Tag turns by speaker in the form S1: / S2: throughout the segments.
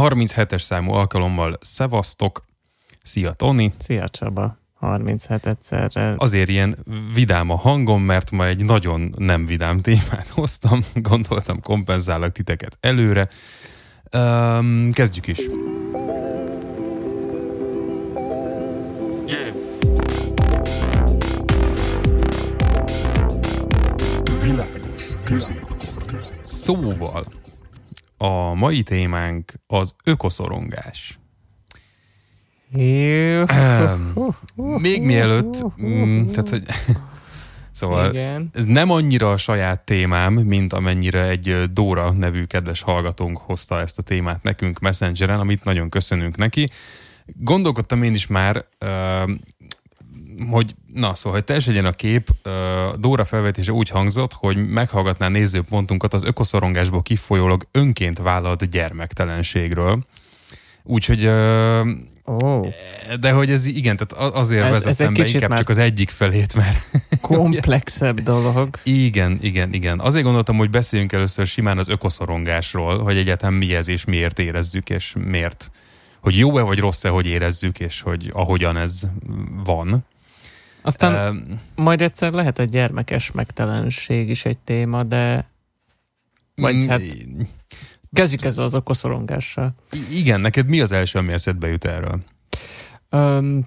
S1: 37-es számú alkalommal szevasztok. Szia Toni.
S2: Szia Csaba. 37 egyszerre.
S1: Azért ilyen vidám a hangom, mert ma egy nagyon nem vidám témát hoztam. Gondoltam, kompenzálok titeket előre. Um, kezdjük is. Szóval, a mai témánk az ökoszorongás. Még mielőtt, mm, tehát, hogy Szóval Igen. ez nem annyira a saját témám, mint amennyire egy Dóra nevű kedves hallgatónk hozta ezt a témát nekünk Messengeren, amit nagyon köszönünk neki. Gondolkodtam én is már, hogy na, szóval, hogy teljes legyen a kép, Dóra felvetése úgy hangzott, hogy meghallgatná nézőpontunkat az ökoszorongásból kifolyólag önként vállalt gyermektelenségről. Úgyhogy Oh. De hogy ez igen, tehát azért ez, vezetem ez be inkább csak az egyik felét, mert...
S2: Komplexebb dolog.
S1: Igen, igen, igen. Azért gondoltam, hogy beszéljünk először simán az ökoszorongásról, hogy egyáltalán mi ez és miért érezzük, és miért, hogy jó-e vagy rossz-e, hogy érezzük, és hogy ahogyan ez van.
S2: Aztán uh, majd egyszer lehet a gyermekes megtelenség is egy téma, de vagy hát kezdjük ezzel az okoszorongással.
S1: Igen, neked mi az első, ami eszedbe jut erről?
S2: Um,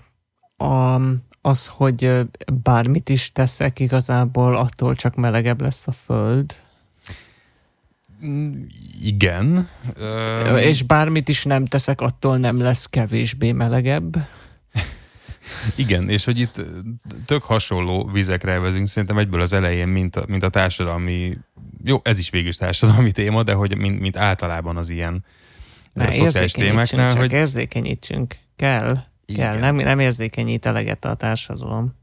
S2: a, az, hogy bármit is teszek, igazából attól csak melegebb lesz a föld.
S1: Mm, igen.
S2: És bármit is nem teszek, attól nem lesz kevésbé melegebb.
S1: Igen, és hogy itt tök hasonló vizekre vezünk szerintem egyből az elején, mint a, mint a társadalmi, jó, ez is végül is társadalmi téma, de hogy mint, mint általában az ilyen
S2: ne, a szociális témáknál. Csak hogy érzékenyítsünk, kell, igen. kell, nem, nem érzékenyít eleget a társadalom.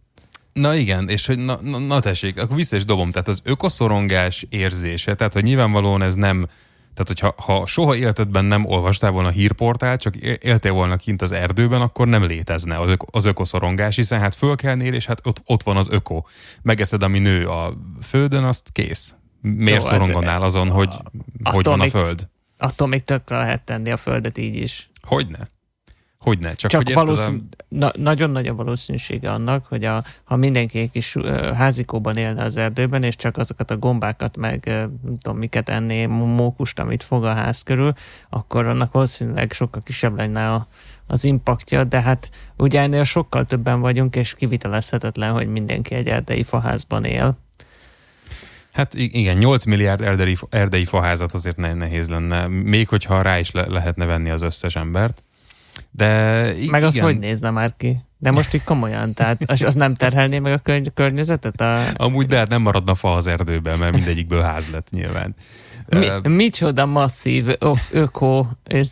S1: Na igen, és hogy na, na, na tessék, akkor vissza is dobom, tehát az ökoszorongás érzése, tehát hogy nyilvánvalóan ez nem tehát, hogyha ha soha életedben nem olvastál volna hírportált, csak éltél volna kint az erdőben, akkor nem létezne az, ök, az ökoszorongás, hiszen hát fölkelnél, és hát ott, ott van az öko. Megeszed, ami nő a földön, azt kész. Miért Jó, szoronganál hát, azon, hogy hogy van a föld?
S2: Attól még tökre lehet tenni a földet így is.
S1: Hogyne? Hogy ne? Csak,
S2: Csak
S1: hogy
S2: valószínű, na, nagyon nagy a valószínűsége annak, hogy a, ha mindenki egy kis házikóban élne az erdőben, és csak azokat a gombákat, meg nem tudom miket enné, mókust, amit fog a ház körül, akkor annak valószínűleg sokkal kisebb lenne a, az impaktja, de hát ugye ennél sokkal többen vagyunk, és kivitelezhetetlen, hogy mindenki egy erdei faházban él.
S1: Hát igen, 8 milliárd erdei, erdei faházat azért nehéz lenne, még hogyha rá is le, lehetne venni az összes embert. De
S2: Meg igen. az hogy nézne már ki? De most így komolyan, tehát az, az nem terhelné meg a kör- környezetet? A...
S1: Amúgy de hát nem maradna fa az erdőben, mert mindegyikből ház lett nyilván.
S2: Mi, uh, micsoda masszív öko ez,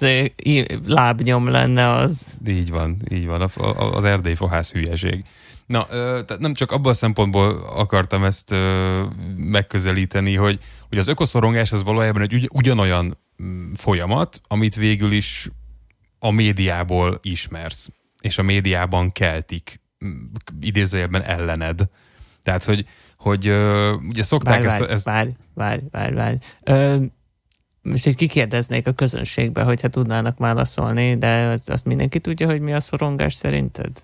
S2: lábnyom lenne az.
S1: Így van, így van. Az erdei faház hülyeség. Na, tehát nem csak abban a szempontból akartam ezt megközelíteni, hogy, hogy az ökoszorongás az valójában egy ugyanolyan mm, folyamat, amit végül is a médiából ismersz, és a médiában keltik idézőjelben ellened. Tehát, hogy, hogy ugye szokták
S2: várj,
S1: ezt...
S2: Várj,
S1: ezt...
S2: várj, várj, várj, várj. Ö, most egy kikérdeznék a közönségbe, hogyha tudnának válaszolni, de azt, azt mindenki tudja, hogy mi a szorongás szerinted?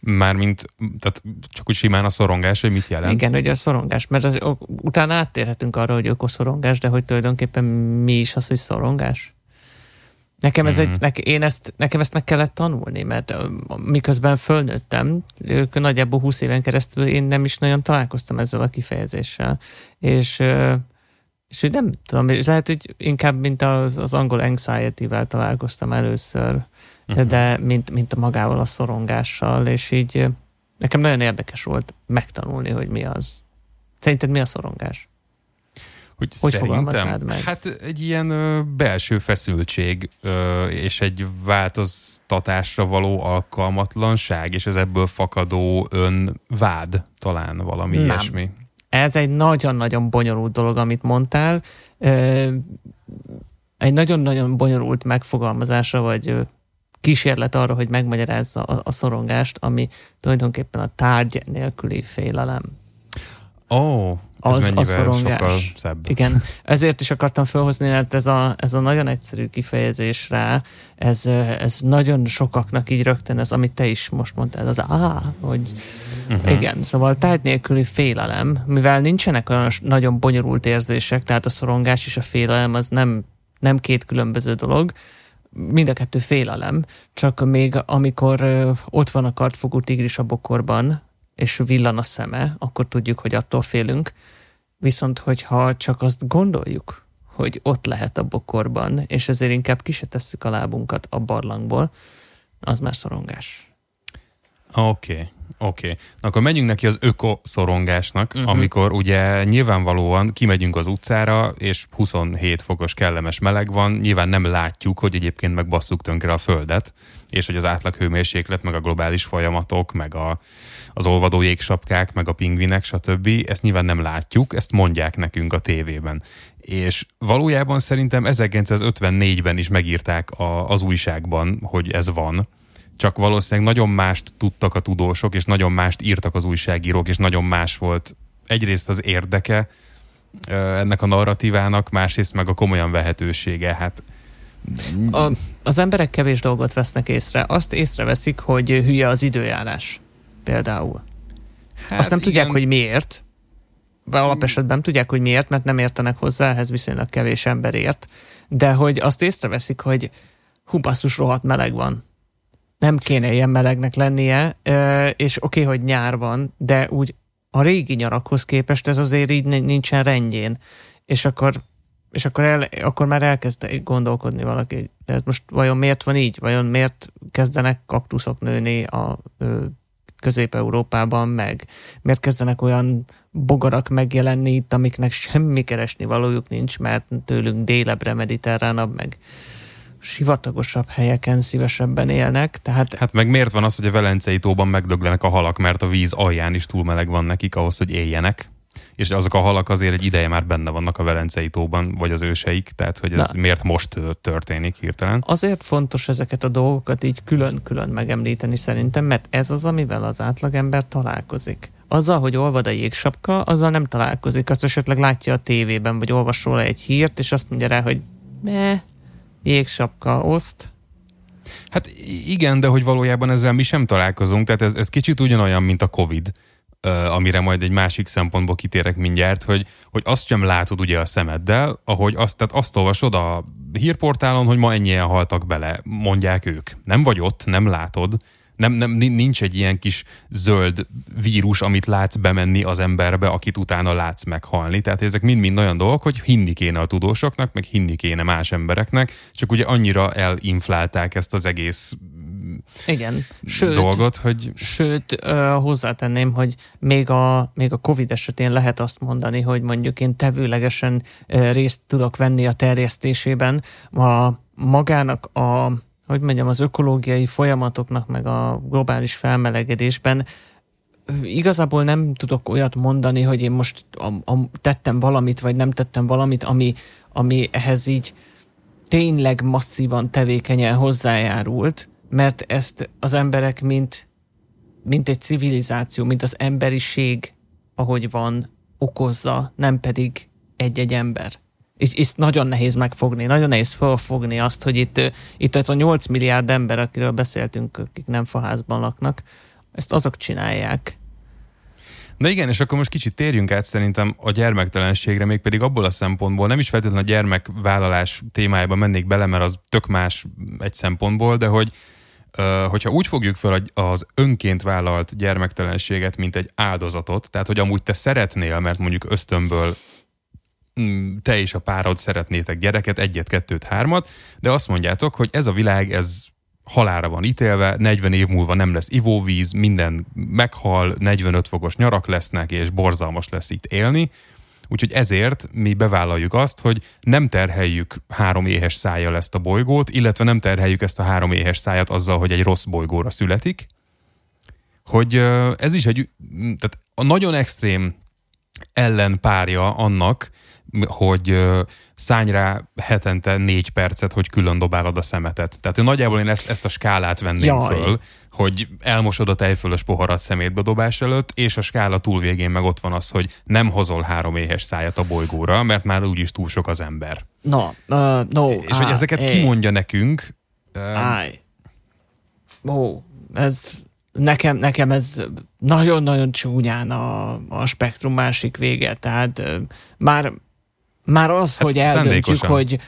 S1: Mármint, tehát csak úgy simán a szorongás, hogy mit jelent?
S2: Igen, hogy a szorongás, mert az, utána áttérhetünk arra, hogy ökoszorongás, de hogy tulajdonképpen mi is az, hogy szorongás? Nekem, ez mm. egy, mhm. ne, én ezt, nekem ezt meg kellett tanulni, mert miközben fölnőttem, ők nagyjából 20 éven keresztül én nem is nagyon találkoztam ezzel a kifejezéssel. És, és hogy nem tudom, lehet, hogy inkább mint az, az angol anxiety-vel találkoztam először, uh-huh. de mint, mint a magával a szorongással, és így nekem nagyon érdekes volt megtanulni, hogy mi az. Szerinted mi a szorongás?
S1: Hogy, hogy szerintem, meg? Hát egy ilyen ö, belső feszültség ö, és egy változtatásra való alkalmatlanság, és ez ebből fakadó önvád talán valami Nem. ilyesmi.
S2: Ez egy nagyon-nagyon bonyolult dolog, amit mondtál. Ö, egy nagyon-nagyon bonyolult megfogalmazása, vagy kísérlet arra, hogy megmagyarázza a, a szorongást, ami tulajdonképpen a tárgy nélküli félelem.
S1: Ó, oh, az a szorongás. Szebb.
S2: Igen, ezért is akartam felhozni, mert ez a, ez a nagyon egyszerű kifejezés rá, ez, ez nagyon sokaknak így rögtön, ez amit te is most mondtál, az á, hogy uh-huh. igen, szóval tájt nélküli félelem, mivel nincsenek olyan nagyon bonyolult érzések, tehát a szorongás és a félelem az nem, nem két különböző dolog, mind a kettő félelem, csak még amikor ott van a kartfogú tigris a bokorban, és villan a szeme, akkor tudjuk, hogy attól félünk. Viszont, hogyha csak azt gondoljuk, hogy ott lehet a bokorban, és ezért inkább ki se tesszük a lábunkat a barlangból, az már szorongás.
S1: Oké, okay. Oké, okay. akkor menjünk neki az ökoszorongásnak, uh-huh. amikor ugye nyilvánvalóan kimegyünk az utcára, és 27 fokos kellemes meleg van, nyilván nem látjuk, hogy egyébként megbasszuk tönkre a földet, és hogy az átlag hőmérséklet, meg a globális folyamatok, meg a, az olvadó jégsapkák, meg a pingvinek, stb. Ezt nyilván nem látjuk, ezt mondják nekünk a tévében. És valójában szerintem 1954-ben is megírták a, az újságban, hogy ez van, csak valószínűleg nagyon mást tudtak a tudósok, és nagyon mást írtak az újságírók, és nagyon más volt egyrészt az érdeke ennek a narratívának, másrészt meg a komolyan vehetősége. Hát
S2: a, az emberek kevés dolgot vesznek észre. Azt észreveszik, hogy hülye az időjárás. Például. Hát Azt nem igen. tudják, hogy miért. Alapesetben nem tudják, hogy miért, mert nem értenek hozzá, ehhez viszonylag kevés ember ért. De hogy azt észreveszik, hogy hú, basszus, rohadt meleg van nem kéne ilyen melegnek lennie, és oké, okay, hogy nyár van, de úgy a régi nyarakhoz képest ez azért így nincsen rendjén. És akkor, és akkor, el, akkor már elkezd gondolkodni valaki, ez most vajon miért van így? Vajon miért kezdenek kaktuszok nőni a Közép-Európában, meg miért kezdenek olyan bogarak megjelenni itt, amiknek semmi keresni valójuk nincs, mert tőlünk délebre mediterránabb, meg sivatagosabb helyeken szívesebben élnek. Tehát...
S1: Hát meg miért van az, hogy a Velencei tóban megdöglenek a halak, mert a víz alján is túl meleg van nekik ahhoz, hogy éljenek? És azok a halak azért egy ideje már benne vannak a Velencei tóban, vagy az őseik, tehát hogy ez Na, miért most történik hirtelen?
S2: Azért fontos ezeket a dolgokat így külön-külön megemlíteni szerintem, mert ez az, amivel az átlagember találkozik. Azzal, hogy olvad a jégsapka, azzal nem találkozik. Azt esetleg látja a tévében, vagy olvasol egy hírt, és azt mondja rá, hogy me, jégsapka oszt.
S1: Hát igen, de hogy valójában ezzel mi sem találkozunk, tehát ez, ez kicsit ugyanolyan, mint a Covid, amire majd egy másik szempontból kitérek mindjárt, hogy, hogy azt sem látod ugye a szemeddel, ahogy azt, tehát azt olvasod a hírportálon, hogy ma ennyien haltak bele, mondják ők. Nem vagy ott, nem látod, nem, nem, nincs egy ilyen kis zöld vírus, amit látsz bemenni az emberbe, akit utána látsz meghalni. Tehát ezek mind-mind olyan dolgok, hogy hinni kéne a tudósoknak, meg hinni kéne más embereknek, csak ugye annyira elinflálták ezt az egész
S2: igen. Sőt,
S1: dolgot, hogy...
S2: Sőt, hozzátenném, hogy még a, még a Covid esetén lehet azt mondani, hogy mondjuk én tevőlegesen részt tudok venni a terjesztésében. A magának a hogy mondjam, az ökológiai folyamatoknak, meg a globális felmelegedésben igazából nem tudok olyat mondani, hogy én most a, a, tettem valamit, vagy nem tettem valamit, ami, ami ehhez így tényleg masszívan tevékenyen hozzájárult, mert ezt az emberek, mint, mint egy civilizáció, mint az emberiség, ahogy van, okozza, nem pedig egy-egy ember és, és nagyon nehéz megfogni, nagyon nehéz felfogni azt, hogy itt, itt ez a 8 milliárd ember, akiről beszéltünk, akik nem faházban laknak, ezt azok csinálják.
S1: Na igen, és akkor most kicsit térjünk át szerintem a gyermektelenségre, mégpedig abból a szempontból, nem is feltétlenül a gyermekvállalás témájába mennék bele, mert az tök más egy szempontból, de hogy hogyha úgy fogjuk fel az önként vállalt gyermektelenséget, mint egy áldozatot, tehát hogy amúgy te szeretnél, mert mondjuk ösztönből te és a párod szeretnétek gyereket, egyet, kettőt, hármat, de azt mondjátok, hogy ez a világ, ez halára van ítélve, 40 év múlva nem lesz ivóvíz, minden meghal, 45 fokos nyarak lesznek, és borzalmas lesz itt élni. Úgyhogy ezért mi bevállaljuk azt, hogy nem terheljük három éhes szájjal ezt a bolygót, illetve nem terheljük ezt a három éhes szájat azzal, hogy egy rossz bolygóra születik. Hogy ez is egy, tehát a nagyon extrém ellenpárja annak, hogy szállj rá hetente négy percet, hogy külön dobálod a szemetet. Tehát nagyjából én ezt, ezt a skálát venném Jaj. föl, hogy elmosod a tejfölös poharat szemétbe dobás előtt, és a skála túlvégén meg ott van az, hogy nem hozol három éhes szájat a bolygóra, mert már úgyis túl sok az ember.
S2: No, uh, no.
S1: És áj, hogy ezeket áj. kimondja nekünk.
S2: Áj. Ó, ez nekem, nekem ez nagyon-nagyon csúnyán a, a spektrum másik vége, tehát uh, már, már az, hát hogy eldöntjük, hogy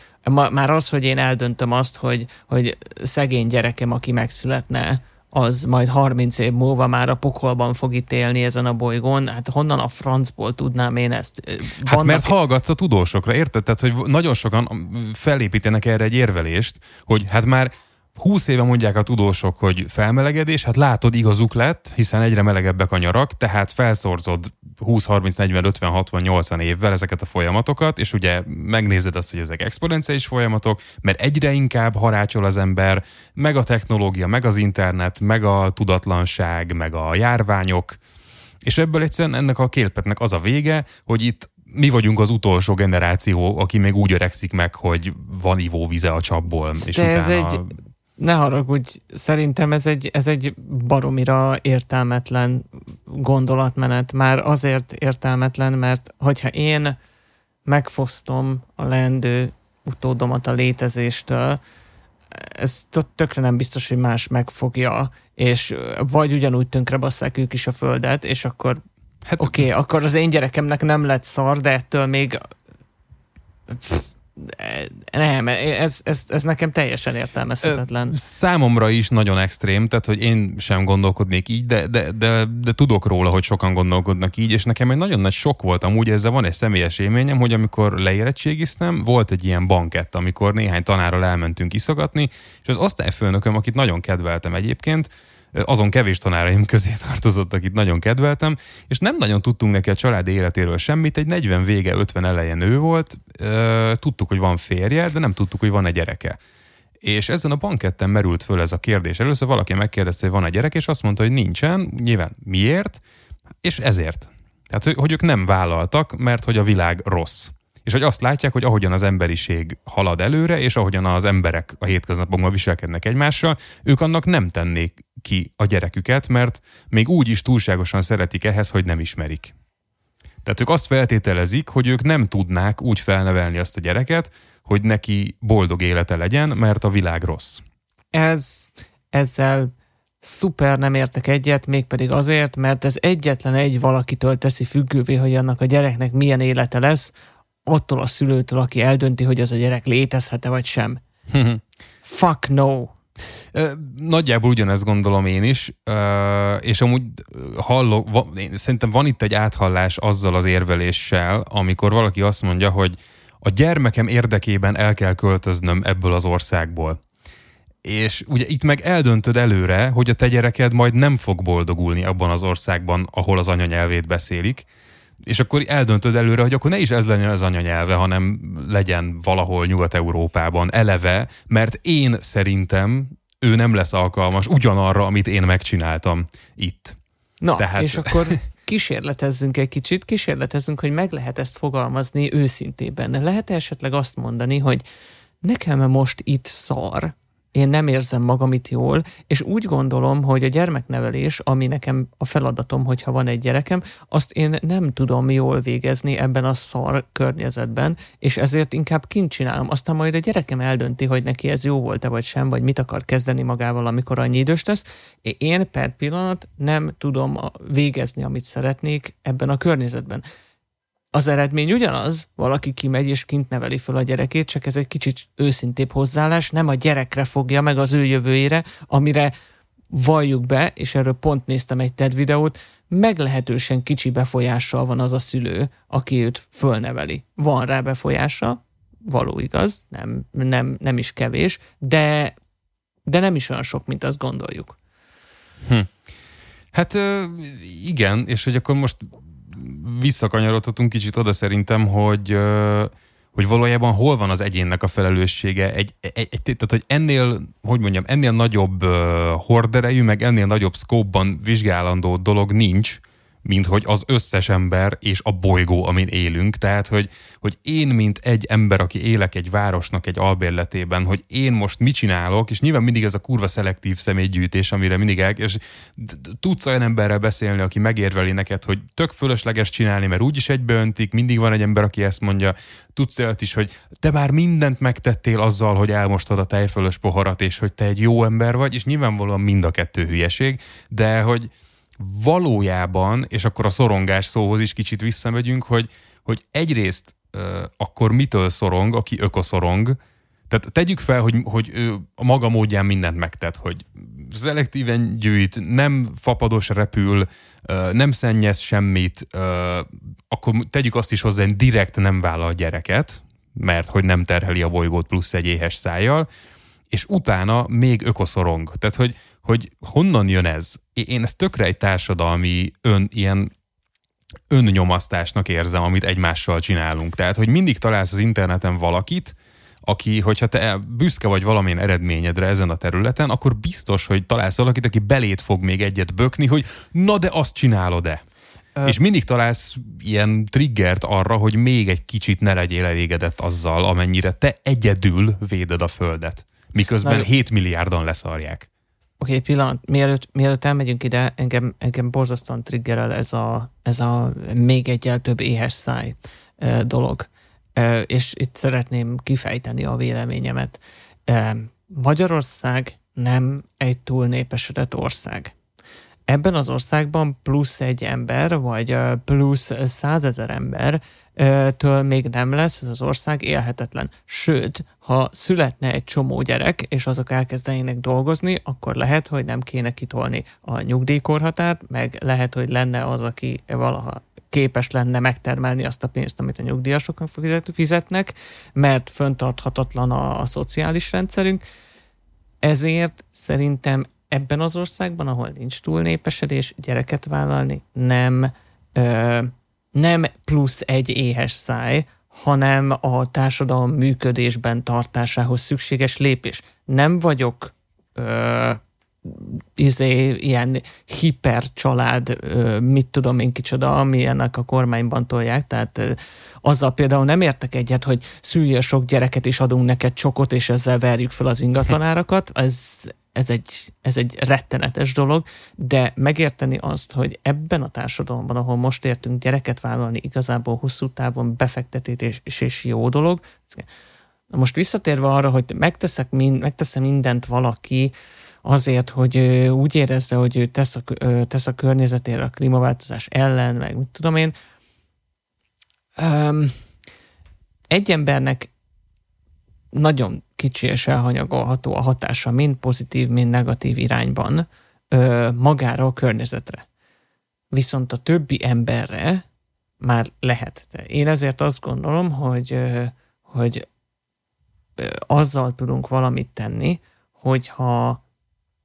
S2: már az, hogy én eldöntöm azt, hogy, hogy szegény gyerekem, aki megszületne, az majd 30 év múlva már a pokolban fog itt élni ezen a bolygón, hát honnan a francból tudnám én ezt?
S1: Vannak... Hát mert hallgatsz a tudósokra, érted? Tehát, hogy nagyon sokan felépítenek erre egy érvelést, hogy hát már 20 éve mondják a tudósok, hogy felmelegedés, hát látod, igazuk lett, hiszen egyre melegebbek a nyarak, tehát felszorzod 20, 30, 40, 50, 60, 80 évvel ezeket a folyamatokat, és ugye megnézed azt, hogy ezek exponenciális folyamatok, mert egyre inkább harácsol az ember, meg a technológia, meg az internet, meg a tudatlanság, meg a járványok, és ebből egyszerűen ennek a képletnek az a vége, hogy itt mi vagyunk az utolsó generáció, aki még úgy öregszik meg, hogy van ivóvize a csapból.
S2: De és ez utána... egy ne haragudj, szerintem ez egy, ez egy baromira értelmetlen gondolatmenet. Már azért értelmetlen, mert hogyha én megfosztom a leendő utódomat a létezéstől, ez tökre nem biztos, hogy más megfogja, és vagy ugyanúgy tönkre basszák ők is a földet, és akkor hát, oké, okay, akkor az én gyerekemnek nem lett szar, de ettől még nem, ez, ez, ez nekem teljesen értelmezhetetlen.
S1: Számomra is nagyon extrém, tehát hogy én sem gondolkodnék így, de, de, de, de tudok róla, hogy sokan gondolkodnak így, és nekem egy nagyon nagy sok volt amúgy, ezzel van egy személyes élményem, hogy amikor leérettségiztem, volt egy ilyen bankett, amikor néhány tanárral elmentünk iszogatni, és az osztályfőnököm, akit nagyon kedveltem egyébként, azon kevés tanáraim közé tartozott, akit nagyon kedveltem, és nem nagyon tudtunk neki a családi életéről semmit, egy 40 vége, 50 eleje nő volt, tudtuk, hogy van férje, de nem tudtuk, hogy van egy gyereke. És ezen a banketten merült föl ez a kérdés. Először valaki megkérdezte, hogy van egy gyerek, és azt mondta, hogy nincsen, nyilván miért, és ezért. Tehát, hogy ők nem vállaltak, mert hogy a világ rossz és hogy azt látják, hogy ahogyan az emberiség halad előre, és ahogyan az emberek a hétköznapokban viselkednek egymással, ők annak nem tennék ki a gyereküket, mert még úgy is túlságosan szeretik ehhez, hogy nem ismerik. Tehát ők azt feltételezik, hogy ők nem tudnák úgy felnevelni azt a gyereket, hogy neki boldog élete legyen, mert a világ rossz.
S2: Ez, ezzel szuper nem értek egyet, mégpedig azért, mert ez egyetlen egy valakitől teszi függővé, hogy annak a gyereknek milyen élete lesz, attól a szülőtől, aki eldönti, hogy az a gyerek létezhet-e vagy sem. Fuck no.
S1: Nagyjából ugyanezt gondolom én is, és amúgy hallok, szerintem van itt egy áthallás azzal az érveléssel, amikor valaki azt mondja, hogy a gyermekem érdekében el kell költöznöm ebből az országból. És ugye itt meg eldöntöd előre, hogy a te gyereked majd nem fog boldogulni abban az országban, ahol az anyanyelvét beszélik, és akkor eldöntöd előre, hogy akkor ne is ez legyen az anyanyelve, hanem legyen valahol Nyugat-Európában eleve, mert én szerintem ő nem lesz alkalmas ugyanarra, amit én megcsináltam itt.
S2: Na, Tehát... és akkor kísérletezzünk egy kicsit, kísérletezzünk, hogy meg lehet ezt fogalmazni őszintében. Lehet esetleg azt mondani, hogy nekem most itt szar, én nem érzem magam itt jól, és úgy gondolom, hogy a gyermeknevelés, ami nekem a feladatom, hogyha van egy gyerekem, azt én nem tudom jól végezni ebben a szar környezetben, és ezért inkább kint csinálom. Aztán majd a gyerekem eldönti, hogy neki ez jó volt-e vagy sem, vagy mit akar kezdeni magával, amikor annyi idős lesz. Én per pillanat nem tudom végezni, amit szeretnék ebben a környezetben az eredmény ugyanaz, valaki kimegy és kint neveli fel a gyerekét, csak ez egy kicsit őszintébb hozzáállás, nem a gyerekre fogja meg az ő jövőjére, amire valljuk be, és erről pont néztem egy TED videót, meglehetősen kicsi befolyással van az a szülő, aki őt fölneveli. Van rá befolyása, való igaz, nem, nem, nem is kevés, de, de nem is olyan sok, mint azt gondoljuk.
S1: Hm. Hát igen, és hogy akkor most visszakanyarodhatunk kicsit oda szerintem, hogy hogy valójában hol van az egyénnek a felelőssége. Egy, egy, egy, tehát, hogy ennél, hogy mondjam, ennél nagyobb horderejű, meg ennél nagyobb szkópban vizsgálandó dolog nincs, mint hogy az összes ember és a bolygó, amin élünk. Tehát, hogy, hogy én, mint egy ember, aki élek egy városnak egy albérletében, hogy én most mit csinálok, és nyilván mindig ez a kurva szelektív személygyűjtés, amire mindig el, és tudsz olyan emberrel beszélni, aki megérveli neked, hogy tök fölösleges csinálni, mert úgyis egybeöntik, mindig van egy ember, aki ezt mondja, tudsz olyat is, hogy te már mindent megtettél azzal, hogy elmostad a tejfölös poharat, és hogy te egy jó ember vagy, és nyilvánvalóan mind a kettő hülyeség, de hogy valójában, és akkor a szorongás szóhoz is kicsit visszamegyünk, hogy, hogy egyrészt akkor mitől szorong, aki ökoszorong, tehát tegyük fel, hogy, hogy ő a maga módján mindent megtett, hogy szelektíven gyűjt, nem fapados repül, nem szennyez semmit, akkor tegyük azt is hozzá, hogy direkt nem vállal gyereket, mert hogy nem terheli a bolygót plusz egy éhes szájjal, és utána még ökoszorong. Tehát, hogy, hogy honnan jön ez? Én ezt tökre egy társadalmi ön, ilyen önnyomasztásnak érzem, amit egymással csinálunk. Tehát, hogy mindig találsz az interneten valakit, aki, hogyha te büszke vagy valamilyen eredményedre ezen a területen, akkor biztos, hogy találsz valakit, aki belét fog még egyet bökni, hogy na de azt csinálod-e? Ö... És mindig találsz ilyen triggert arra, hogy még egy kicsit ne legyél elégedett azzal, amennyire te egyedül véded a földet. Miközben na, 7 milliárdan leszarják.
S2: Oké, okay, pillanat, mielőtt, mielőtt elmegyünk ide, engem, engem borzasztóan triggerel ez a, ez a még egyel több éhes száj dolog és itt szeretném kifejteni a véleményemet. Magyarország nem egy túl népesedett ország. Ebben az országban plusz egy ember, vagy plusz százezer ember től még nem lesz ez az ország élhetetlen. Sőt, ha születne egy csomó gyerek, és azok elkezdenének dolgozni, akkor lehet, hogy nem kéne kitolni a nyugdíjkorhatárt, meg lehet, hogy lenne az, aki valaha képes lenne megtermelni azt a pénzt, amit a nyugdíjasok fizetnek, mert föntarthatatlan a, a szociális rendszerünk. Ezért szerintem ebben az országban, ahol nincs túlnépesedés, gyereket vállalni nem, ö, nem plusz egy éhes száj, hanem a társadalom működésben tartásához szükséges lépés. Nem vagyok ö, izé, ilyen hipercsalád, mit tudom én kicsoda, amilyenek a kormányban tolják, tehát azzal például nem értek egyet, hogy szülje sok gyereket és adunk neked csokot, és ezzel verjük fel az ingatlanárakat, ez, ez egy, ez egy rettenetes dolog, de megérteni azt, hogy ebben a társadalomban, ahol most értünk gyereket vállalni, igazából hosszú távon befektetés és, és jó dolog. Most visszatérve arra, hogy megteszek mind, megteszem mindent valaki, azért, hogy úgy érezze, hogy ő tesz a, tesz a környezetére a klímaváltozás ellen, meg mit tudom én. Um, egy embernek nagyon kicsi és elhanyagolható a hatása, mind pozitív, mind negatív irányban ö, magára a környezetre. Viszont a többi emberre már lehet. Én ezért azt gondolom, hogy, hogy azzal tudunk valamit tenni, hogyha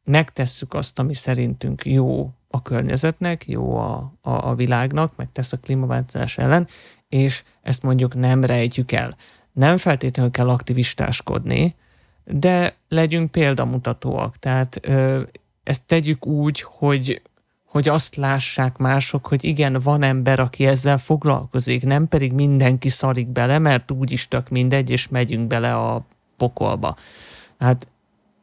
S2: megtesszük azt, ami szerintünk jó a környezetnek, jó a, a, a világnak, meg tesz a klímaváltozás ellen, és ezt mondjuk nem rejtjük el. Nem feltétlenül kell aktivistáskodni, de legyünk példamutatóak. Tehát ö, ezt tegyük úgy, hogy, hogy azt lássák mások, hogy igen, van ember, aki ezzel foglalkozik, nem pedig mindenki szarik bele, mert úgyis tök mindegy, és megyünk bele a pokolba. Hát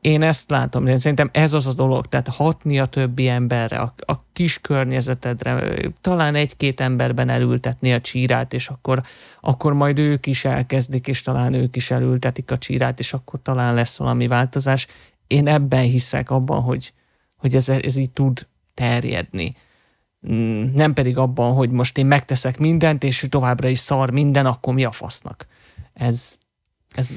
S2: én ezt látom, de szerintem ez az a dolog, tehát hatni a többi emberre, a, a kis környezetedre, talán egy-két emberben elültetni a csírát, és akkor, akkor majd ők is elkezdik, és talán ők is elültetik a csírát, és akkor talán lesz valami változás. Én ebben hiszek abban, hogy, hogy ez, ez így tud terjedni. Mm, nem pedig abban, hogy most én megteszek mindent, és továbbra is szar minden, akkor mi a fasznak. Ez, ez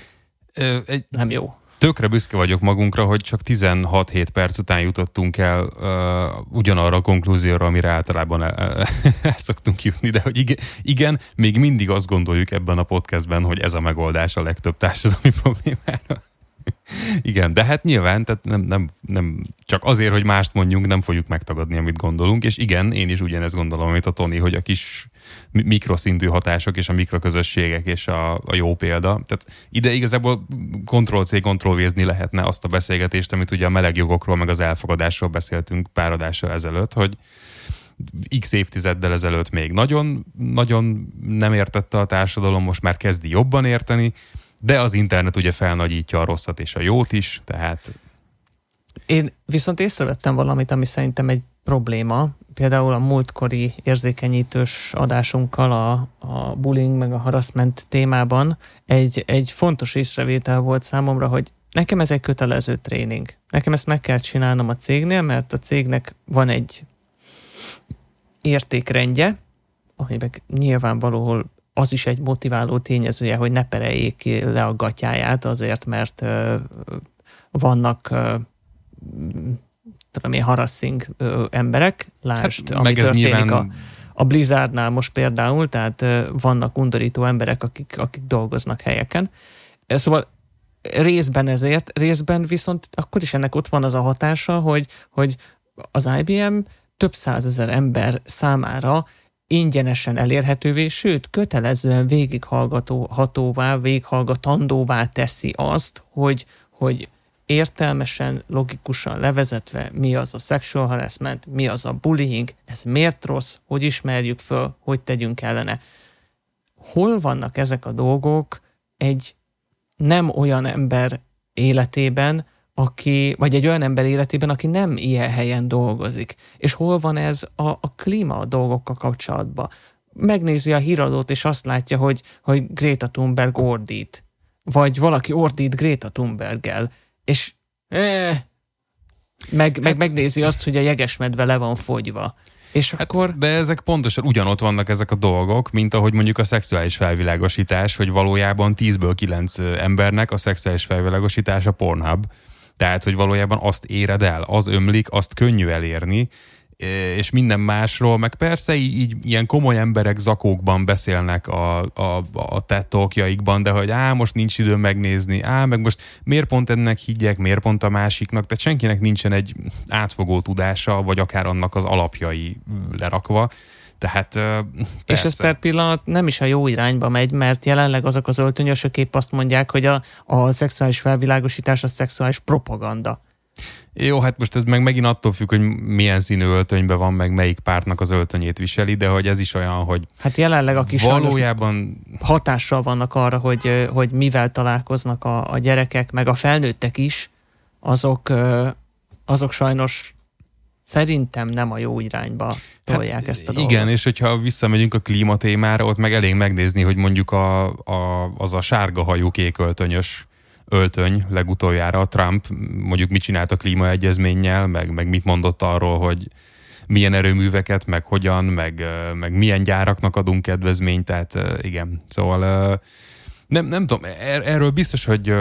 S2: Ö, egy, nem jó
S1: tökre büszke vagyok magunkra, hogy csak 16-7 perc után jutottunk el uh, ugyanarra a konklúzióra, amire általában el, el szoktunk jutni, de hogy igen, igen, még mindig azt gondoljuk ebben a podcastben, hogy ez a megoldás a legtöbb társadalmi problémára. Igen, de hát nyilván, tehát nem, nem, nem csak azért, hogy mást mondjunk, nem fogjuk megtagadni, amit gondolunk, és igen, én is ugyanezt gondolom, amit a Toni, hogy a kis mikroszintű hatások és a mikroközösségek és a, a jó példa. Tehát ide igazából Ctrl-C, Ctrl-V-zni lehetne azt a beszélgetést, amit ugye a meleg jogokról meg az elfogadásról beszéltünk pár adással ezelőtt, hogy x évtizeddel ezelőtt még nagyon, nagyon nem értette a társadalom, most már kezdi jobban érteni, de az internet ugye felnagyítja a rosszat és a jót is, tehát...
S2: Én viszont észrevettem valamit, ami szerintem egy probléma, például a múltkori érzékenyítős adásunkkal a, a bullying meg a harassment témában egy, egy fontos észrevétel volt számomra, hogy nekem ez egy kötelező tréning. Nekem ezt meg kell csinálnom a cégnél, mert a cégnek van egy értékrendje, amiben nyilvánvalóan az is egy motiváló tényezője, hogy ne pereljék le a gatyáját azért, mert vannak tudom én, harassing ö, emberek, lásd, hát, ami történik nyilván... a, a Blizzardnál most például, tehát vannak undorító emberek, akik, akik dolgoznak helyeken. Szóval részben ezért, részben viszont akkor is ennek ott van az a hatása, hogy, hogy az IBM több százezer ember számára ingyenesen elérhetővé, sőt, kötelezően végighallgatóvá, végighallgatandóvá teszi azt, hogy, hogy értelmesen, logikusan levezetve, mi az a sexual harassment, mi az a bullying, ez miért rossz, hogy ismerjük föl, hogy tegyünk ellene. Hol vannak ezek a dolgok egy nem olyan ember életében, aki, vagy egy olyan ember életében, aki nem ilyen helyen dolgozik. És hol van ez a, a klíma dolgokkal kapcsolatban? Megnézi a híradót, és azt látja, hogy, hogy Greta Thunberg ordít. Vagy valaki ordít Greta Thunberggel. És eh, meg, hát, meg megnézi azt, hogy a jegesmedve le van fogyva. És hát, akkor...
S1: De ezek pontosan ugyanott vannak ezek a dolgok, mint ahogy mondjuk a szexuális felvilágosítás, hogy valójában 10-ből 9 embernek a szexuális felvilágosítás a Pornhub. Tehát, hogy valójában azt éred el, az ömlik, azt könnyű elérni, és minden másról, meg persze így, így ilyen komoly emberek zakókban beszélnek a, a, a tettokjaikban, de hogy á, most nincs idő megnézni, á, meg most miért pont ennek higgyek, miért pont a másiknak, tehát senkinek nincsen egy átfogó tudása, vagy akár annak az alapjai lerakva. Tehát persze.
S2: És ez per pillanat nem is a jó irányba megy, mert jelenleg azok az öltönyösök épp azt mondják, hogy a, a szexuális felvilágosítás a szexuális propaganda.
S1: Jó, hát most ez meg megint attól függ, hogy milyen színű öltönyben van, meg melyik pártnak az öltönyét viseli, de hogy ez is olyan, hogy
S2: Hát jelenleg a kis valójában hatással vannak arra, hogy, hogy mivel találkoznak a, a gyerekek, meg a felnőttek is, azok, azok sajnos szerintem nem a jó irányba tolják hát, ezt a
S1: dolgot. Igen, és hogyha visszamegyünk a klímatémára, ott meg elég megnézni, hogy mondjuk a, a, az a sárga hajú kéköltönyös öltöny legutoljára a Trump mondjuk mit csinált a klímaegyezménnyel, meg, meg mit mondott arról, hogy milyen erőműveket, meg hogyan, meg, meg milyen gyáraknak adunk kedvezményt, tehát igen. Szóval nem, nem tudom, er, erről biztos, hogy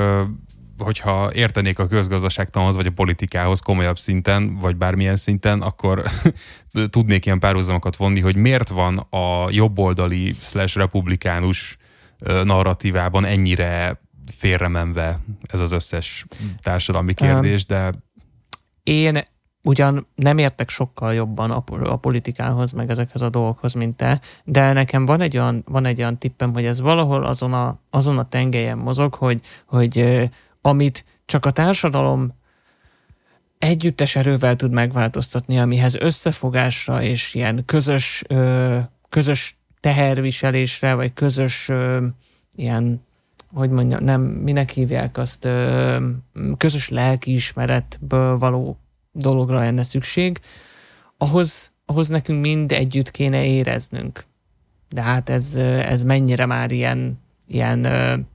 S1: hogyha értenék a közgazdaságtanhoz, vagy a politikához komolyabb szinten, vagy bármilyen szinten, akkor tudnék ilyen párhuzamokat vonni, hogy miért van a jobboldali slash republikánus narratívában ennyire félremenve ez az összes társadalmi kérdés, de...
S2: Én ugyan nem értek sokkal jobban a, a politikához, meg ezekhez a dolgokhoz, mint te, de nekem van egy olyan, van egy olyan tippem, hogy ez valahol azon a, azon a tengelyen mozog, hogy, hogy amit csak a társadalom együttes erővel tud megváltoztatni, amihez összefogásra és ilyen közös, közös teherviselésre, vagy közös ilyen hogy mondjam, nem, minek hívják azt, közös lelkiismeretből való dologra lenne szükség, ahhoz, ahhoz nekünk mind együtt kéne éreznünk. De hát ez, ez mennyire már ilyen, ilyen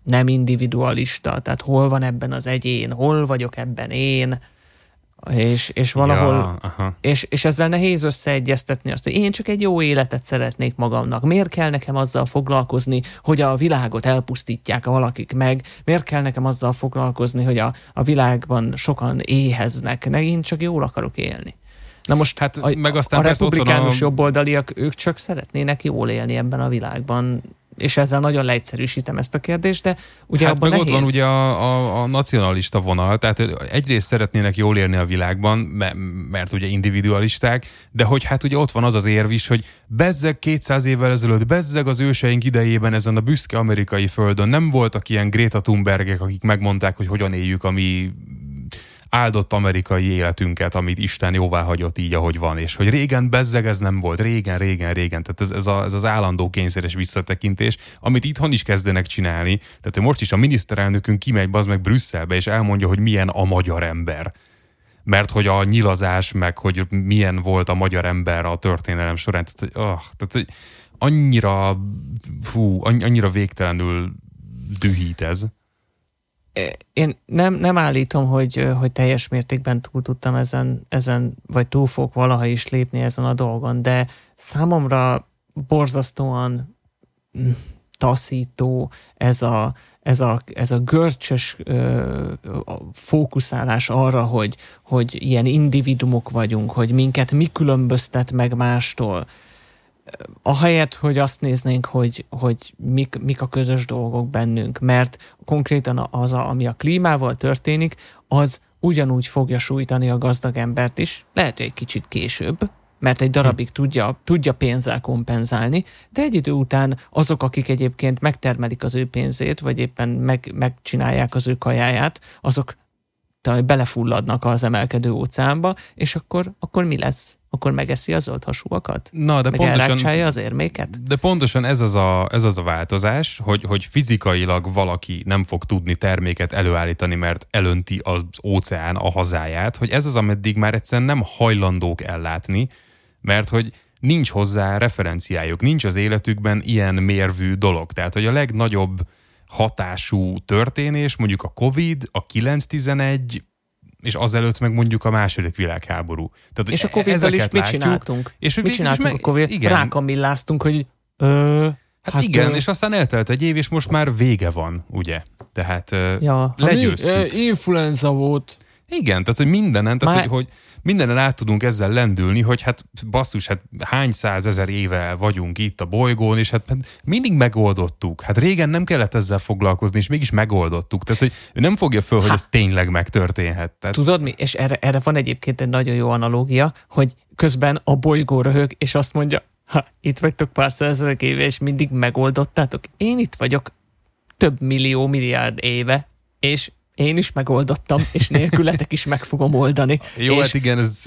S2: nem individualista, tehát hol van ebben az egyén, hol vagyok ebben én, és, és valahol, ja, aha. és, és ezzel nehéz összeegyeztetni azt, hogy én csak egy jó életet szeretnék magamnak. Miért kell nekem azzal foglalkozni, hogy a világot elpusztítják valakik meg? Miért kell nekem azzal foglalkozni, hogy a, a világban sokan éheznek? Ne, én csak jól akarok élni. Na most hát, a, meg aztán a republikánus a... jobboldaliak, ők csak szeretnének jól élni ebben a világban és ezzel nagyon leegyszerűsítem ezt a kérdést, de ugye hát abban meg
S1: nehéz. ott van ugye a, a, a nacionalista vonal, tehát egyrészt szeretnének jól élni a világban, mert, mert ugye individualisták, de hogy hát ugye ott van az az érv is, hogy bezzeg 200 évvel ezelőtt, bezzeg az őseink idejében ezen a büszke amerikai földön nem voltak ilyen Greta Thunbergek, akik megmondták, hogy hogyan éljük a mi áldott amerikai életünket, amit Isten jóvá hagyott így, ahogy van, és hogy régen bezzeg ez nem volt, régen, régen, régen, tehát ez, ez, a, ez az állandó kényszeres visszatekintés, amit itthon is kezdenek csinálni, tehát hogy most is a miniszterelnökünk kimegy az meg Brüsszelbe, és elmondja, hogy milyen a magyar ember. Mert hogy a nyilazás, meg hogy milyen volt a magyar ember a történelem során, tehát, oh, tehát annyira, fú, annyira végtelenül dühít ez
S2: én nem, nem állítom, hogy, hogy teljes mértékben túl tudtam ezen, ezen, vagy túl fogok valaha is lépni ezen a dolgon, de számomra borzasztóan mm, taszító ez a, ez a, ez a görcsös ö, fókuszálás arra, hogy, hogy ilyen individumok vagyunk, hogy minket mi különböztet meg mástól ahelyett, hogy azt néznénk, hogy, hogy mik, mik a közös dolgok bennünk, mert konkrétan az, a, ami a klímával történik, az ugyanúgy fogja sújtani a gazdag embert is, lehet, hogy egy kicsit később, mert egy darabig tudja, tudja pénzzel kompenzálni, de egy idő után azok, akik egyébként megtermelik az ő pénzét, vagy éppen meg, megcsinálják az ő kajáját, azok belefulladnak az emelkedő óceánba, és akkor, akkor mi lesz? Akkor megeszi a zöld hasúakat?
S1: Na, de
S2: Meg
S1: pontosan,
S2: az érméket?
S1: De pontosan ez az a, ez az a változás, hogy, hogy fizikailag valaki nem fog tudni terméket előállítani, mert elönti az óceán a hazáját, hogy ez az, ameddig már egyszerűen nem hajlandók ellátni, mert hogy nincs hozzá referenciájuk, nincs az életükben ilyen mérvű dolog. Tehát, hogy a legnagyobb hatású történés, mondjuk a Covid, a 911, és azelőtt meg mondjuk a második világháború.
S2: Tehát, és a Covid-dal is mit csináltunk? És mit csináltunk meg, a Covid? Igen. Rákamilláztunk, hogy ö,
S1: Hát, hát igen, ö... és aztán eltelt egy év, és most már vége van, ugye? Tehát ja, legyőztük.
S3: Influenza volt.
S1: Igen, tehát hogy mindenen, tehát már... hogy, hogy mindenen át tudunk ezzel lendülni, hogy hát basszus, hát hány százezer éve vagyunk itt a bolygón, és hát mindig megoldottuk. Hát régen nem kellett ezzel foglalkozni, és mégis megoldottuk. Tehát, hogy ő nem fogja föl, hogy ez tényleg megtörténhet. Tehát...
S2: Tudod mi? És erre, erre van egyébként egy nagyon jó analógia, hogy közben a bolygó röhög, és azt mondja, ha itt vagytok pár százezrek éve, és mindig megoldottátok. Én itt vagyok több millió, milliárd éve, és én is megoldottam, és nélkületek is meg fogom oldani.
S1: Jó, és... hát igen, ez,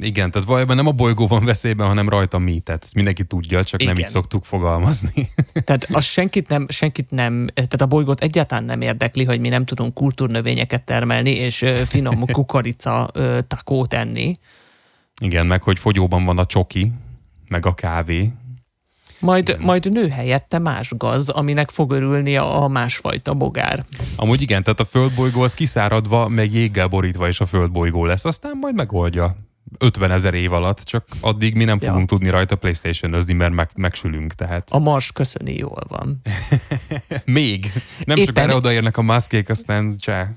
S1: igen, tehát valójában nem a bolygó van veszélyben, hanem rajta mi, tehát ezt mindenki tudja, csak igen. nem így szoktuk fogalmazni.
S2: Tehát az senkit nem, senkit nem, tehát a bolygót egyáltalán nem érdekli, hogy mi nem tudunk kultúrnövényeket termelni, és finom kukorica takót enni.
S1: Igen, meg hogy fogyóban van a csoki, meg a kávé,
S2: majd, majd nő helyette más gaz, aminek fog örülni a másfajta bogár.
S1: Amúgy igen, tehát a földbolygó az kiszáradva, meg jéggel borítva is a földbolygó lesz, aztán majd megoldja 50 ezer év alatt, csak addig mi nem fogunk ja. tudni rajta Playstation-özni, mert meg, megsülünk. Tehát.
S2: A Mars köszöni jól van.
S1: Még. Nem Éppen... sokára odaérnek a maszkék, aztán csá.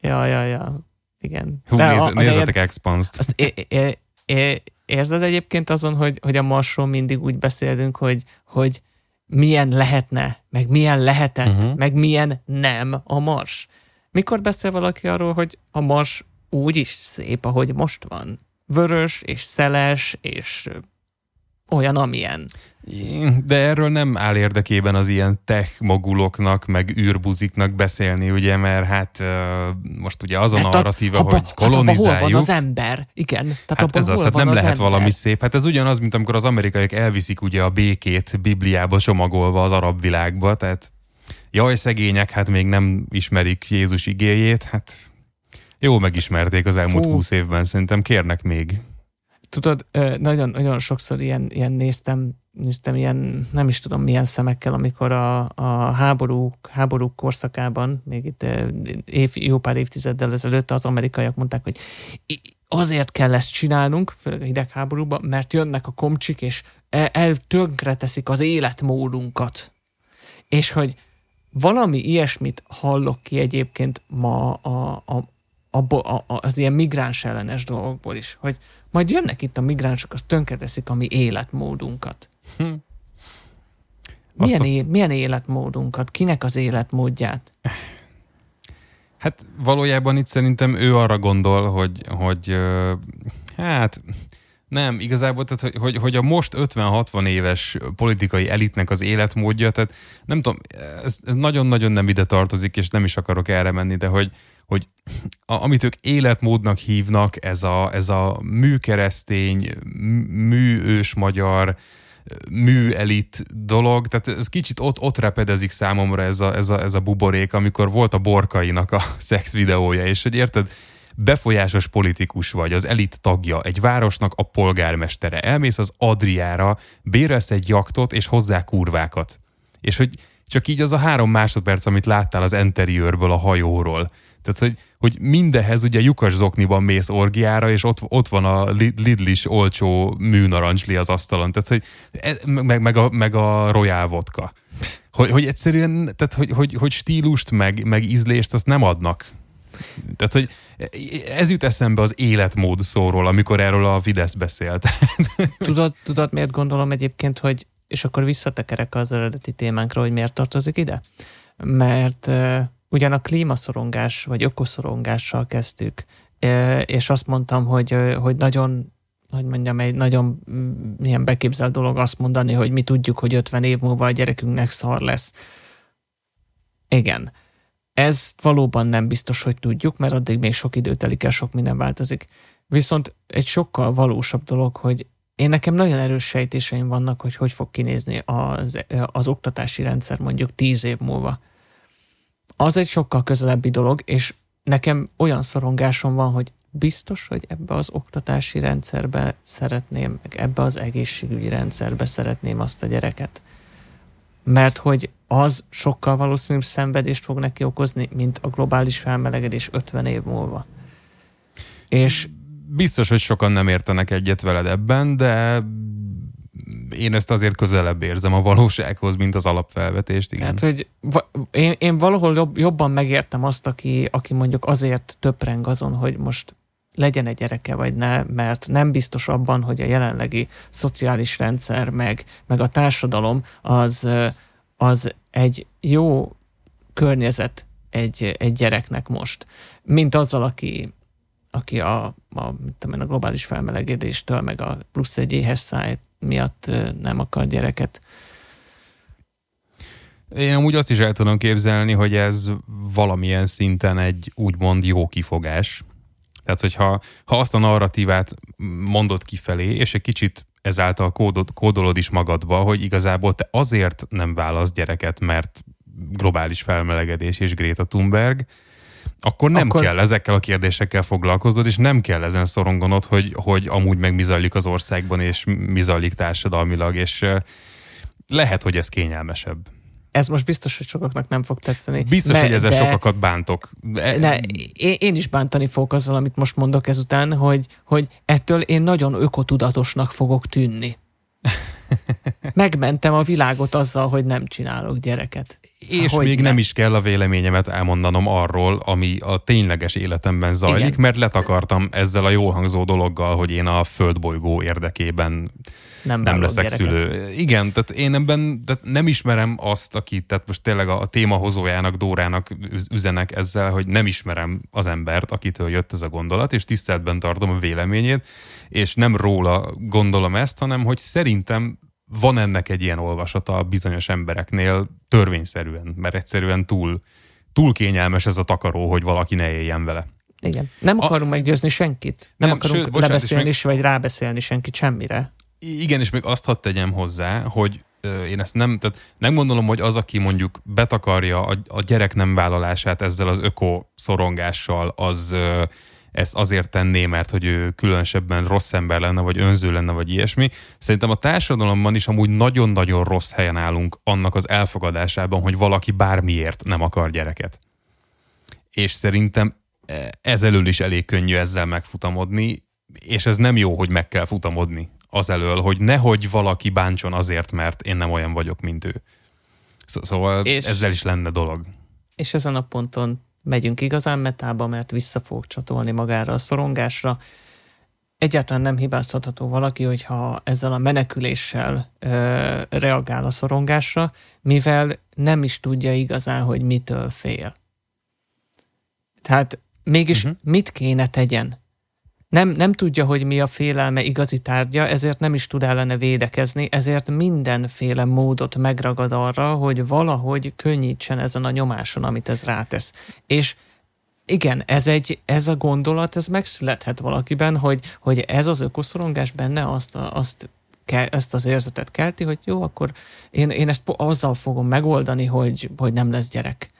S2: Ja, ja, ja. Igen.
S1: Hú, néz, a, nézzetek Expansed.
S2: Azt é, é, é, érzed egyébként azon, hogy, hogy a Marsról mindig úgy beszélünk, hogy, hogy milyen lehetne, meg milyen lehetett, uh-huh. meg milyen nem a Mars? Mikor beszél valaki arról, hogy a Mars úgy is szép, ahogy most van? Vörös, és szeles, és olyan, amilyen.
S1: De erről nem áll érdekében az ilyen tech moguloknak, meg űrbuziknak beszélni, ugye, mert hát most ugye az a hát narratíva, a, hogy kolonizáljuk. Hát hol van
S2: az ember? Igen.
S1: Tehát hát ez az, hát nem az lehet ember? valami szép. Hát ez ugyanaz, mint amikor az amerikaiak elviszik ugye a békét Bibliába csomagolva az arab világba, tehát jaj, szegények, hát még nem ismerik Jézus igéjét, hát jó megismerték az elmúlt húsz évben, szerintem kérnek még
S2: tudod, nagyon, nagyon sokszor ilyen, ilyen néztem, néztem ilyen, nem is tudom milyen szemekkel, amikor a, a háborúk, háborúk korszakában, még itt év, jó pár évtizeddel ezelőtt az amerikaiak mondták, hogy azért kell ezt csinálnunk, főleg a hidegháborúban, mert jönnek a komcsik, és el, teszik az életmódunkat. És hogy valami ilyesmit hallok ki egyébként ma a, a, a, a, az ilyen migráns ellenes dolgokból is, hogy, majd jönnek itt a migránsok, az tönkreteszik a mi életmódunkat. Hm. Milyen, a... é- milyen életmódunkat? Kinek az életmódját?
S1: Hát valójában itt szerintem ő arra gondol, hogy, hogy hát Nem, igazából, tehát, hogy, hogy, hogy a most 50-60 éves politikai elitnek az életmódja, tehát nem tudom, ez, ez nagyon-nagyon nem ide tartozik, és nem is akarok erre menni, de hogy, hogy a, amit ők életmódnak hívnak, ez a, ez a műkeresztény, műős magyar, műelit dolog, tehát ez kicsit ott, ott repedezik számomra ez a, ez, a, ez a buborék, amikor volt a Borkainak a szex videója, és hogy érted, befolyásos politikus vagy, az elit tagja, egy városnak a polgármestere, elmész az Adriára, bérelsz egy jaktot, és hozzá kurvákat. És hogy csak így az a három másodperc, amit láttál az interiőrből, a hajóról. Tehát, hogy, hogy mindehez ugye lyukas zokniban mész orgiára, és ott, ott van a Lidlis olcsó műnarancsli az asztalon. Tehát, hogy meg, meg, a, meg a Royal vodka. Hogy, hogy egyszerűen, tehát, hogy, hogy, hogy stílust, meg, meg ízlést azt nem adnak. Tehát, hogy ez jut eszembe az életmód szóról, amikor erről a Fidesz beszélt.
S2: tudod, tudod, miért gondolom egyébként, hogy és akkor visszatekerek az eredeti témánkra, hogy miért tartozik ide? Mert uh, ugyan a klímaszorongás, vagy ökoszorongással kezdtük, és azt mondtam, hogy, hogy nagyon hogy mondjam, egy nagyon milyen beképzelt dolog azt mondani, hogy mi tudjuk, hogy 50 év múlva a gyerekünknek szar lesz. Igen. Ez valóban nem biztos, hogy tudjuk, mert addig még sok idő telik el, sok minden változik. Viszont egy sokkal valósabb dolog, hogy én nekem nagyon erős sejtéseim vannak, hogy hogy fog kinézni az, az oktatási rendszer mondjuk tíz év múlva. Az egy sokkal közelebbi dolog, és nekem olyan szorongásom van, hogy biztos, hogy ebbe az oktatási rendszerbe szeretném, meg ebbe az egészségügyi rendszerbe szeretném azt a gyereket. Mert hogy az sokkal valószínűbb szenvedést fog neki okozni, mint a globális felmelegedés 50 év múlva. És
S1: biztos, hogy sokan nem értenek egyet veled ebben, de én ezt azért közelebb érzem a valósághoz, mint az alapfelvetést. Igen.
S2: Hát, hogy én, én valahol jobb, jobban megértem azt, aki, aki mondjuk azért töpreng azon, hogy most legyen egy gyereke vagy ne, mert nem biztos abban, hogy a jelenlegi szociális rendszer meg, meg a társadalom az, az egy jó környezet egy, egy gyereknek most, mint azzal, aki, aki a, a, tudom, a globális felmelegedéstől, meg a plusz egy éhes száj miatt nem akar gyereket.
S1: Én amúgy azt is el tudom képzelni, hogy ez valamilyen szinten egy úgymond jó kifogás. Tehát, hogyha ha azt a narratívát mondod kifelé, és egy kicsit ezáltal kódod, kódolod is magadba, hogy igazából te azért nem válasz gyereket, mert globális felmelegedés és Greta Thunberg, akkor nem akkor... kell ezekkel a kérdésekkel foglalkoznod, és nem kell ezen szorongonod, hogy, hogy amúgy meg mi zajlik az országban, és mi zajlik társadalmilag, és lehet, hogy ez kényelmesebb.
S2: Ez most biztos, hogy sokaknak nem fog tetszeni.
S1: Biztos, mert, hogy ezzel de, sokakat bántok.
S2: E- ne, én, én is bántani fogok azzal, amit most mondok ezután, hogy, hogy ettől én nagyon ökotudatosnak fogok tűnni. Megmentem a világot azzal, hogy nem csinálok gyereket.
S1: És hogy még nem. nem is kell a véleményemet elmondanom arról, ami a tényleges életemben zajlik, Igen. mert letakartam ezzel a jó hangzó dologgal, hogy én a földbolygó érdekében nem, nem leszek gyereket. szülő. Igen, tehát én ebben tehát nem ismerem azt, aki, tehát most tényleg a, a témahozójának, Dórának üzenek ezzel, hogy nem ismerem az embert, akitől jött ez a gondolat, és tiszteletben tartom a véleményét, és nem róla gondolom ezt, hanem hogy szerintem van ennek egy ilyen olvasata a bizonyos embereknél törvényszerűen, mert egyszerűen túl, túl kényelmes ez a takaró, hogy valaki ne éljen vele.
S2: Igen. Nem akarunk a... meggyőzni senkit. Nem, nem akarunk sőt, bocsánat, lebeszélni meg... vagy rábeszélni senkit semmire.
S1: Igen, és még azt hadd tegyem hozzá, hogy én ezt nem, tehát nem gondolom, hogy az, aki mondjuk betakarja a, a gyerek nem vállalását ezzel az öko szorongással, az ezt azért tenné, mert hogy ő különösebben rossz ember lenne, vagy önző lenne, vagy ilyesmi. Szerintem a társadalomban is amúgy nagyon-nagyon rossz helyen állunk annak az elfogadásában, hogy valaki bármiért nem akar gyereket. És szerintem ezelől is elég könnyű ezzel megfutamodni, és ez nem jó, hogy meg kell futamodni azelől, hogy nehogy valaki bántson azért, mert én nem olyan vagyok, mint ő. Szóval és, ezzel is lenne dolog.
S2: És ezen a ponton megyünk igazán metába, mert vissza fog csatolni magára a szorongásra. Egyáltalán nem hibáztatható valaki, hogyha ezzel a meneküléssel ö, reagál a szorongásra, mivel nem is tudja igazán, hogy mitől fél. Tehát mégis uh-huh. mit kéne tegyen? Nem, nem tudja, hogy mi a félelme igazi tárgya, ezért nem is tud ellene védekezni, ezért mindenféle módot megragad arra, hogy valahogy könnyítsen ezen a nyomáson, amit ez rátesz. És igen, ez, egy, ez a gondolat, ez megszülethet valakiben, hogy, hogy ez az ökoszorongás benne azt, azt ezt az érzetet kelti, hogy jó, akkor én, én ezt azzal fogom megoldani, hogy, hogy nem lesz gyerek.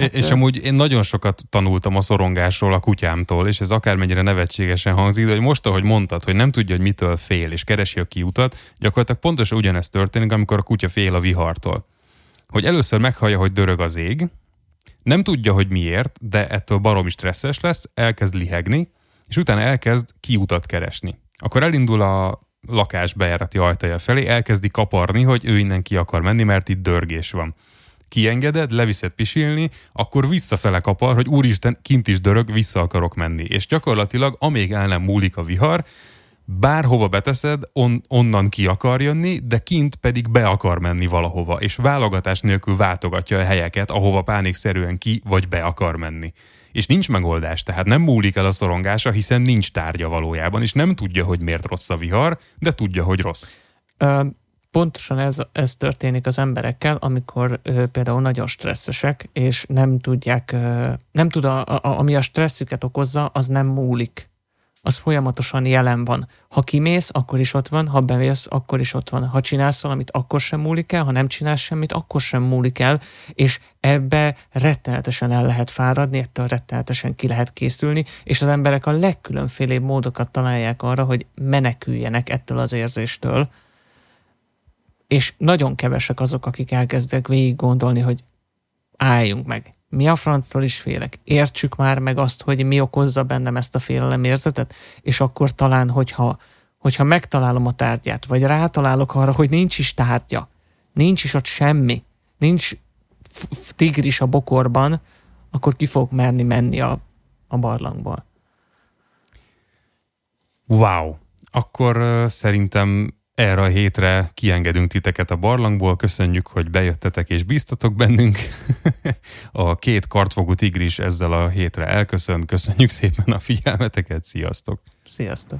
S1: Hát, és amúgy én nagyon sokat tanultam a szorongásról a kutyámtól, és ez akármennyire nevetségesen hangzik, de hogy most, ahogy mondtad, hogy nem tudja, hogy mitől fél, és keresi a kiutat, gyakorlatilag pontosan ugyanezt történik, amikor a kutya fél a vihartól. Hogy először meghallja, hogy dörög az ég, nem tudja, hogy miért, de ettől baromi stresszes lesz, elkezd lihegni, és utána elkezd kiutat keresni. Akkor elindul a lakás bejárati ajtaja felé, elkezdi kaparni, hogy ő innen ki akar menni, mert itt dörgés van kiengeded, leviszed pisilni, akkor visszafele kapar, hogy úristen, kint is dörög, vissza akarok menni. És gyakorlatilag, amíg el nem múlik a vihar, bárhova beteszed, on, onnan ki akar jönni, de kint pedig be akar menni valahova, és válogatás nélkül váltogatja a helyeket, ahova pánikszerűen ki vagy be akar menni. És nincs megoldás, tehát nem múlik el a szorongása, hiszen nincs tárgya valójában, és nem tudja, hogy miért rossz a vihar, de tudja, hogy rossz
S2: pontosan ez, ez történik az emberekkel, amikor ö, például nagyon stresszesek, és nem tudják, ö, nem tud, a, a, ami a stresszüket okozza, az nem múlik. Az folyamatosan jelen van. Ha kimész, akkor is ott van, ha bevész, akkor is ott van. Ha csinálsz valamit, akkor sem múlik el, ha nem csinálsz semmit, akkor sem múlik el, és ebbe rettenetesen el lehet fáradni, ettől rettenetesen ki lehet készülni, és az emberek a legkülönfélébb módokat találják arra, hogy meneküljenek ettől az érzéstől, és nagyon kevesek azok, akik elkezdek végig gondolni, hogy álljunk meg. Mi a franctól is félek? Értsük már meg azt, hogy mi okozza bennem ezt a félelemérzetet, és akkor talán, hogyha, hogyha megtalálom a tárgyát, vagy rátalálok arra, hogy nincs is tárgya, nincs is ott semmi, nincs tigris a bokorban, akkor ki fog merni menni a, a barlangból.
S1: Wow! Akkor uh, szerintem erre a hétre kiengedünk titeket a barlangból, köszönjük, hogy bejöttetek és bíztatok bennünk. a két kartfogú tigris ezzel a hétre elköszön, köszönjük szépen a figyelmeteket, sziasztok!
S2: Sziasztok!